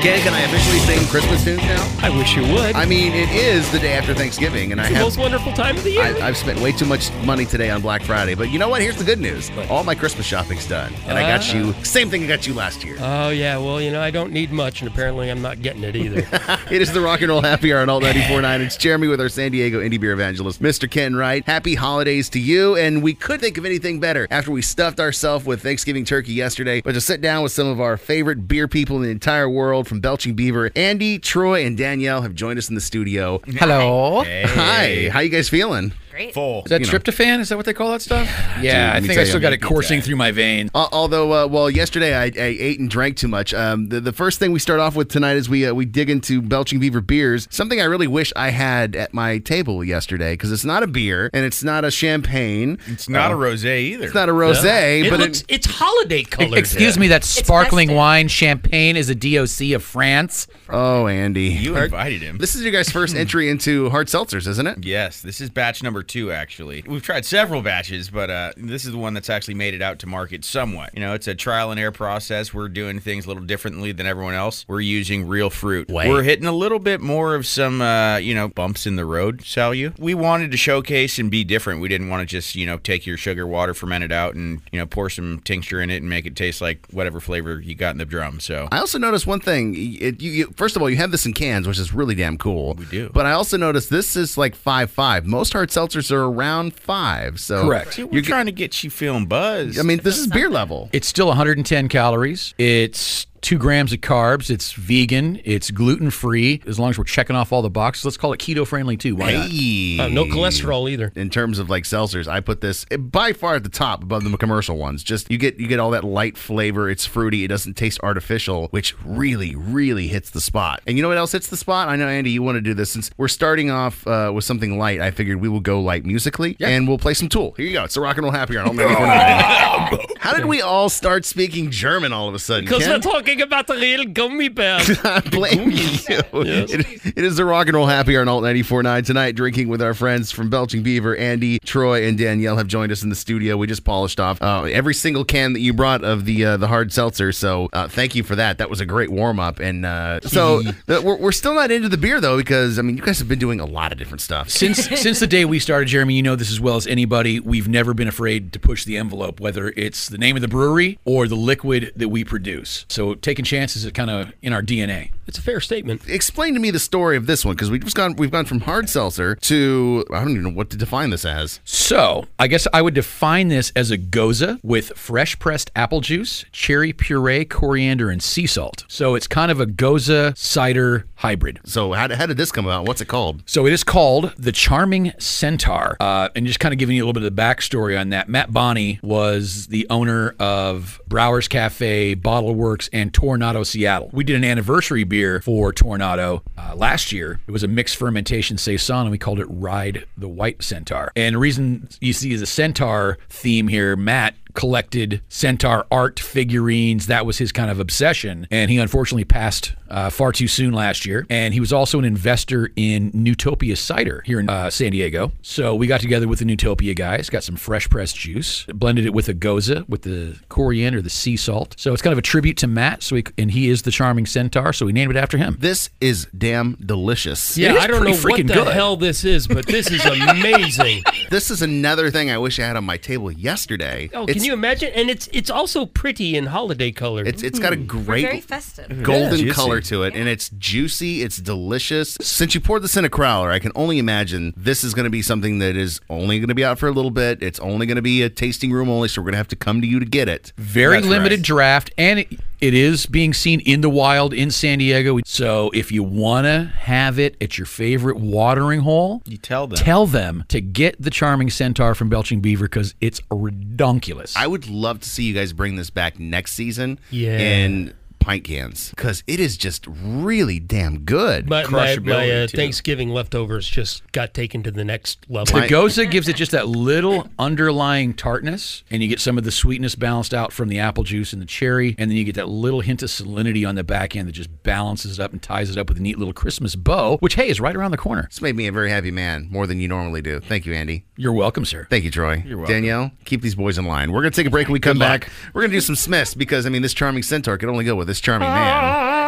Ken, can I officially sing Christmas tunes now? I wish you would. I mean, it is the day after Thanksgiving, and it's I the have most wonderful time of the year. I, I've spent way too much money today on Black Friday. But you know what? Here's the good news: all my Christmas shopping's done, and I got Ah. you same thing I got you last year. oh yeah, well you know I don't need much, and apparently I'm not getting it either. It is the Rock and Roll Happy Hour on Alt 94.9. It's Jeremy with our San Diego Indie Beer Evangelist, Mr. Ken Wright. Happy holidays to you. And we could think of anything better after we stuffed ourselves with Thanksgiving turkey yesterday, but to sit down with some of our favorite beer people in the entire world from Belching Beaver. Andy, Troy, and Danielle have joined us in the studio. Hello. Hi. How you guys feeling? Great. Full. Is that You know. tryptophan? Is that what they call that stuff? Yeah, let I think tell I you, still got it coursing through my vein. Al- Although, uh, well, yesterday I, I ate and drank too much. Um, the, the first thing we start off with tonight is we uh, we dig into Belching Beaver beers. Something I really wish I had at my table yesterday because it's not a beer and it's not a champagne. It's not a rosé either. It's not a rosé, it but looks it, it's holiday colors. Excuse me, that sparkling wine champagne is a DOC of France. oh, Andy, you invited him. this is your guys' first entry into hard seltzers, isn't it? Yes, this is batch number two. Actually, we've tried several batches, but uh, this is the one that's actually made it out to market somewhat. You know, it's a trial and error process. We're doing things a little differently than everyone else. We're using real fruit. Wait. We're hitting a little bit more of some, uh, you know, bumps in the road. Shall you? We wanted to showcase and be different. We didn't want to just, you know, take your sugar water, ferment it out, and you know, pour some tincture in it and make it taste like whatever flavor you got in the drum. So I also noticed one thing. It, you, you, first of all, you have this in cans, which is really damn cool. We do. But I also noticed this is like five five. Most hard seltzers are around five. So Correct. we're You're, trying to get you feeling buzzed. I mean, this is beer level. It's still 110 calories. It's two grams of carbs. It's vegan. It's gluten free. As long as we're checking off all the boxes, let's call it keto friendly too. Why not? Hey. Uh, no cholesterol either. in terms of like seltzers, I put this by far at the top above the commercial ones. Just you get you get all that light flavor. It's fruity. It doesn't taste artificial, which really really hits the spot. And you know what else hits the spot? I know Andy, you want to do this since we're starting off uh, with something light. I figured we will go light musically and we'll play some Tool. Here you go. It's the Rock and Roll Happy Hour How did we all start speaking German all of a sudden? Because we're talking about the real gummy bear. I blame you. It- it is the Rock and Roll Happy Hour on Alt 94.9 tonight, drinking with our friends from Belching Beaver. Andy, Troy, and Danielle have joined us in the studio. We just polished off uh, every single can that you brought of the uh, the hard seltzer. So uh, thank you for that. That was a great warm up. And uh, so the, we're, we're still not into the beer though, because I mean, you guys have been doing a lot of different stuff. Since since the day we started, Jeremy, you know this as well as anybody. We've never been afraid to push the envelope, whether it's the name of the brewery or the liquid that we produce. So taking chances is kind of in our DNA. it's a fair statement. Explain to me the story of this one, because we've just gone we've gone from hard seltzer to I don't even know what to define this as. So I guess I would define this as a gose with fresh pressed apple juice, cherry puree, coriander, and sea salt. So it's kind of a gose cider hybrid. So how, how did this come about? What's it called? So it is called the Charming Centaur. Uh, and just kind of giving you a little bit of the backstory on that, Matt Bonney was the owner of Brouwer's Cafe, Bottle Works, and Toronado Seattle. We did an anniversary beer for Tornado uh, last year. It was a mixed fermentation saison, and we called it Ride the White Centaur. And the reason you see a centaur theme here, Matt collected centaur art figurines. That was his kind of obsession. And he unfortunately passed uh, far too soon last year. And he was also an investor in Newtopia Cider here in uh, San Diego. So we got together with the Newtopia guys, got some fresh pressed juice, blended it with a gose, with the coriander, the sea salt. So it's kind of a tribute to Matt. So we, and he is the charming centaur. So we named it after him. This is damn delicious. Yeah, I don't know pretty what the good. hell this is, but this is amazing. This is another thing I wish I had on my table yesterday. Oh, it's, can you imagine? And it's it's also pretty in holiday colors. It's it's got a mm. great very festive. golden Juicy. color to it, and it's juicy. It's delicious. Since you poured this in a crowler, I can only imagine this is going to be something that is only going to be out for a little bit. It's only going to be a tasting room only, so we're going to have to come to you to get it. Very That's limited right. draft, and it, It is being seen in the wild in San Diego. So if you want to have it at your favorite watering hole, You tell them. tell them to get the Charming Centaur from Belching Beaver because it's redonkulous. I would love to see you guys bring this back next season. Yeah. In pint cans because it is just really damn good. My, my, my uh. Thanksgiving leftovers just got taken to the next level. My- Gose gives it just that little underlying tartness, and you get some of the sweetness balanced out from the apple juice and the cherry, and then you get that little hint of salinity on the back end that just balances it up and ties it up with a neat little Christmas bow, which, hey, is right around the corner. This made me a very happy man, more than you normally do. Thank you, Andy. You're welcome, sir. Thank you, Troy. You're welcome. Danielle, keep these boys in line. We're going to take a break when we come back. We're going to do some Smiths because, I mean, this charming centaur could only go with this charming man.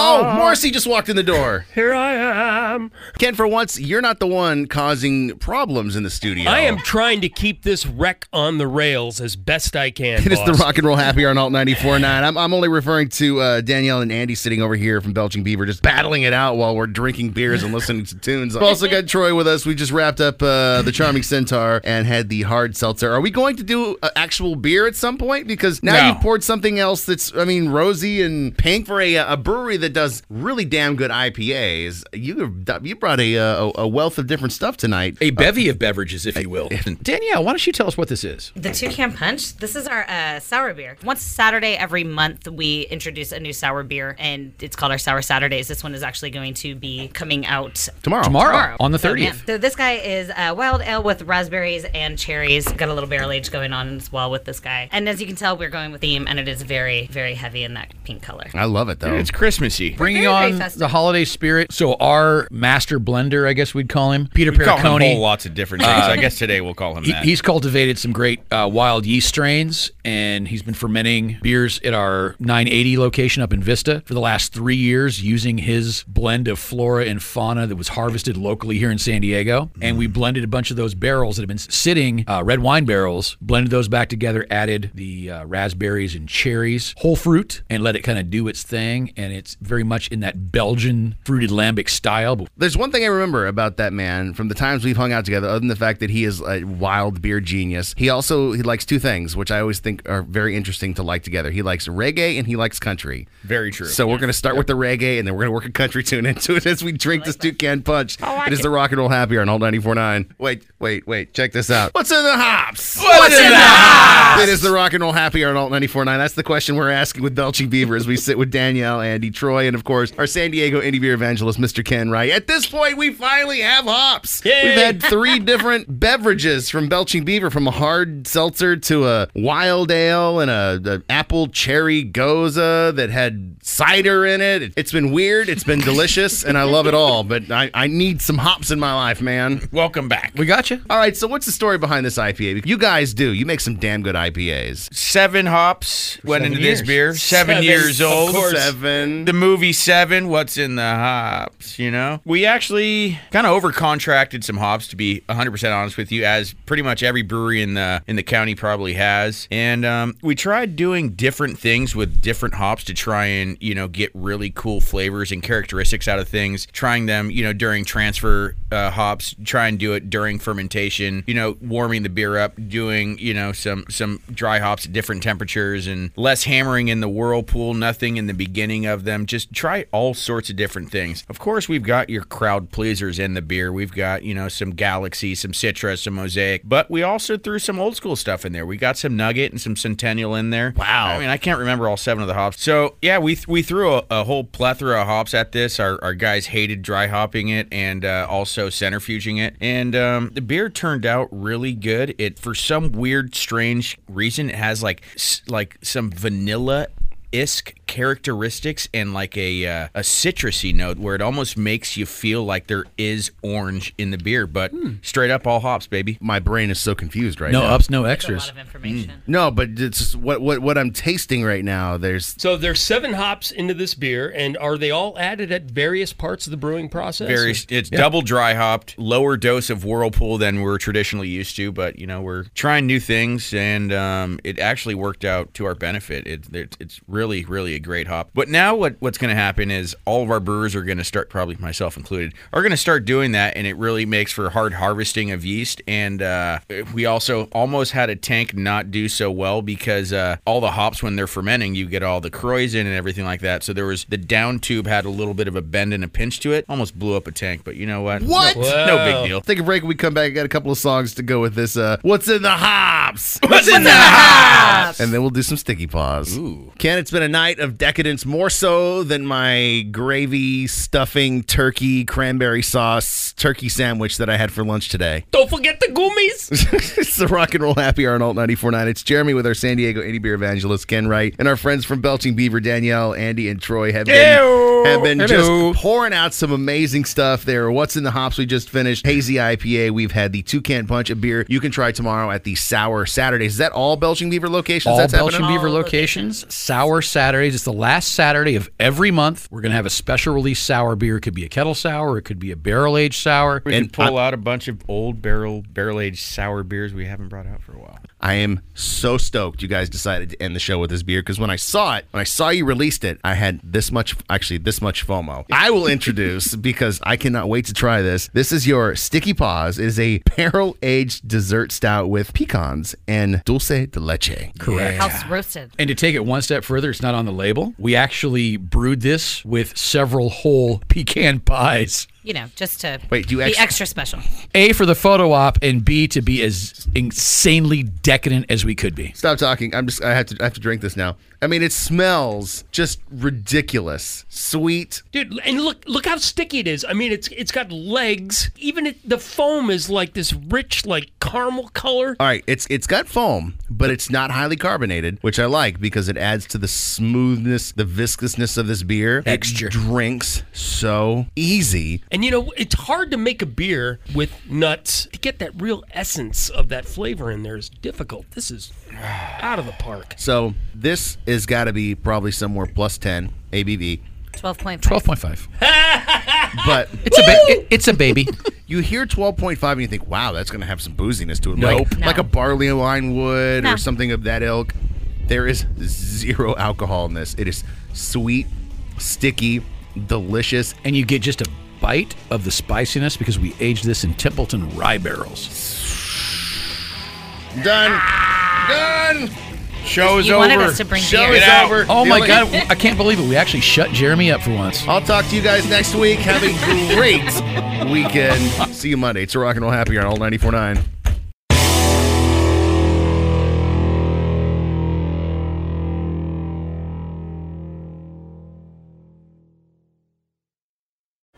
Oh, Morrissey just walked in the door. Here I am. Ken, for once, you're not the one causing problems in the studio. I am trying to keep this wreck on the rails as best I can. It is the rock and roll happy hour on Alt 94.9. I'm, I'm only referring to uh, Danielle and Andy sitting over here from Belching Beaver, just battling it out while we're drinking beers and listening to tunes. We've also got Troy with us. We just wrapped up uh, the Charming Centaur and had the hard seltzer. Are we going to do uh, actual beer at some point? Because now No. you've poured something else that's, I mean, rosy and pink for a, a brewery that does really damn good IPAs. You you brought a, uh, a wealth of different stuff tonight. A bevy of beverages, if you will. Danielle, why don't you tell us what this is? The Toucan Punch. This is our uh, sour beer. Once Saturday every month, we introduce a new sour beer, and it's called our Sour Saturdays. This one is actually going to be coming out Tomorrow. Tomorrow, tomorrow on the 30th. yeah. So this guy is uh, wild ale with raspberries and cherries. Got a little barrel age going on as well with this guy. And as you can tell, we're going with theme, and it is very, very heavy in that pink color. I love it, though. It's Christmassy. Bringing Very, very on festive. the holiday spirit. So our master blender, I guess we'd call him, Peter We call him whole lots of different things. I guess today we'll call him He, that. he's cultivated some great uh, wild yeast strains, and he's been fermenting beers at our 980 location up in Vista for the last three years using his blend of flora and fauna that was harvested locally here in San Diego. And we blended a bunch of those barrels that have been sitting, uh, red wine barrels, blended those back together, added the uh, raspberries and cherries, whole fruit, and let it kind of do its thing. And it's very much in that Belgian fruited lambic style. There's one thing I remember about that man from the times we've hung out together, other than the fact that he is a wild beer genius. He also he likes two things, which I always think are very interesting to like together. He likes reggae and he likes country. Very true. So we're going to start with the reggae, and then we're going to work a country tune into it as we drink this Can punch. it is the rock and roll happy hour on Alt 94.9. Wait, wait, wait. Check this out. What's in the hops? What's in the house? It is the rock and roll happy hour on Alt 94.9. That's the question we're asking with Belching Beaver as we sit with Danielle, Andy, Troy, and of course our San Diego indie beer evangelist, Mr. Ken Wright. At this point, we finally have hops. Yay! We've had three different beverages from Belching Beaver, from a hard seltzer to a wild ale and a, a apple cherry gose that had cider in it. It's been weird. It's been delicious, and I love it all. But I, I need some hops in my life, man. Welcome back. we got you. All right, so what's the story behind this IPA? You guys do. You make some damn good IPAs. Seven hops went seven into years. this beer. Seven, Seven, years of old. course. Seven. The movie Seven, what's in the hops, you know? We actually kind of overcontracted some hops to be 100% honest with you as pretty much every brewery in the in the county probably has. And um, we tried doing different things with different hops to try and, you know, get really cool flavors and characteristics out of things. Trying them, you know, during transfer uh, hops, try and do it during fermentation, you know, warming the beer up, doing, you know, some some dry hops at different temperatures and less hammering in the whirlpool, nothing in the beginning of them. Just try all sorts of different things. Of course, we've got your crowd pleasers in the beer. We've got, you know, some Galaxy, some Citra, some Mosaic, but we also threw some old school stuff in there. We got some Nugget and some Centennial in there. Wow. I mean, I can't remember all seven of the hops. So, yeah, we, th- we threw a, a whole plethora of hops at this. Our, our guys hated dry hopping it and uh, also centrifuging it. And um, the beer turned out really good. It, for some weird, strange reason, it has like s- like some vanilla isk characteristics and like a uh, a citrusy note where it almost makes you feel like there is orange in the beer, but straight up all hops, baby. My brain is so confused right No now. ups, no That's a extras. lot of information. No, but it's just what what what I'm tasting right now. There's So there's seven hops into this beer, and are they all added at various parts of the brewing process? Very, it's double dry hopped, lower dose of whirlpool than we're traditionally used to, but you know we're trying new things, and um, it actually worked out to our benefit. It, it, it's really, really a great hop. But now what what's going to happen is all of our brewers are going to start, probably myself included, are going to start doing that, and it really makes for hard harvesting of yeast. And uh, we also almost had a tank not do so well because uh, all the hops when they're fermenting, you get all the cryogen and everything like that. So there was the down tube had a little bit of a bend and a pinch to it, almost blew up a tank. But you know what? What? No, no big deal. Take a break. When we come back. I got a couple of songs to go with this. Uh, What's in the hops? What's in the hops? And then we'll do some sticky paws. Ooh. Ken, it's been a night of decadence, more so than my gravy, stuffing, turkey, cranberry sauce, turkey sandwich that I had for lunch today. Don't forget the gummies. it's the Rock and Roll Happy Hour on Alt 94.9. It's Jeremy with our San Diego Indie Beer Evangelist, Ken Wright, and our friends from Belching Beaver, Danielle, Andy, and Troy have been, have been Hello. just pouring out some amazing stuff there. What's in the hops we just finished? Hazy IPA. We've had the Toucan Punch, a beer you can try tomorrow at the Sour Saturdays. Is that all Belching Beaver locations? All happening? Beaver locations. Sour Saturdays. It's the last Saturday of every month. We're going to have a special release sour beer. It could be a kettle sour. It could be a barrel aged sour. We And can pull out a bunch of old barrel barrel aged sour beers we haven't brought out for a while. I am so stoked you guys decided to end the show with this beer because when I saw it, when I saw you released it, I had this much, actually, this much FOMO. I will introduce because I cannot wait to try this. This is your Sticky Paws. It is a barrel aged dessert stout with pecans and dulce de leche. Correct. House roasted. And to take it one step further, it's not on the label. We actually brewed this with several whole pecan pies. You know, just to Wait, do you be actually- extra special. A for the photo op, and B to be as insanely decadent as we could be. Stop talking. I'm just. I have to. I have to drink this now. I mean, it smells just ridiculous. Sweet. Dude, and look look how sticky it is. I mean, it's it's got legs. Even it, the foam is like this rich, like caramel color. All right, it's it's got foam, but it's not highly carbonated, which I like because it adds to the smoothness, the viscousness of this beer. Texture. It drinks so easy. And you know, it's hard to make a beer with nuts to get that real essence of that flavor in there is difficult. This is out of the park. So this has got to be probably somewhere plus ten ABV. 12.5. 12.5. But It's a, ba- it- it's a baby. you hear twelve point five and you think, wow, that's going to have some booziness to it, Nope. like No. like a barley wine would No. or something of that ilk. There is zero alcohol in this. It is sweet, sticky, delicious, and you get just a bite of the spiciness because we aged this in Templeton rye barrels. Done. Done. Show is You over. wanted us to bring Show beer. is Get out. over. Oh The my only- God, I can't believe it. We actually shut Jeremy up for once. I'll talk to you guys next week. Have a great weekend. See you Monday. It's a rock and roll happy hour on Alt 94.9.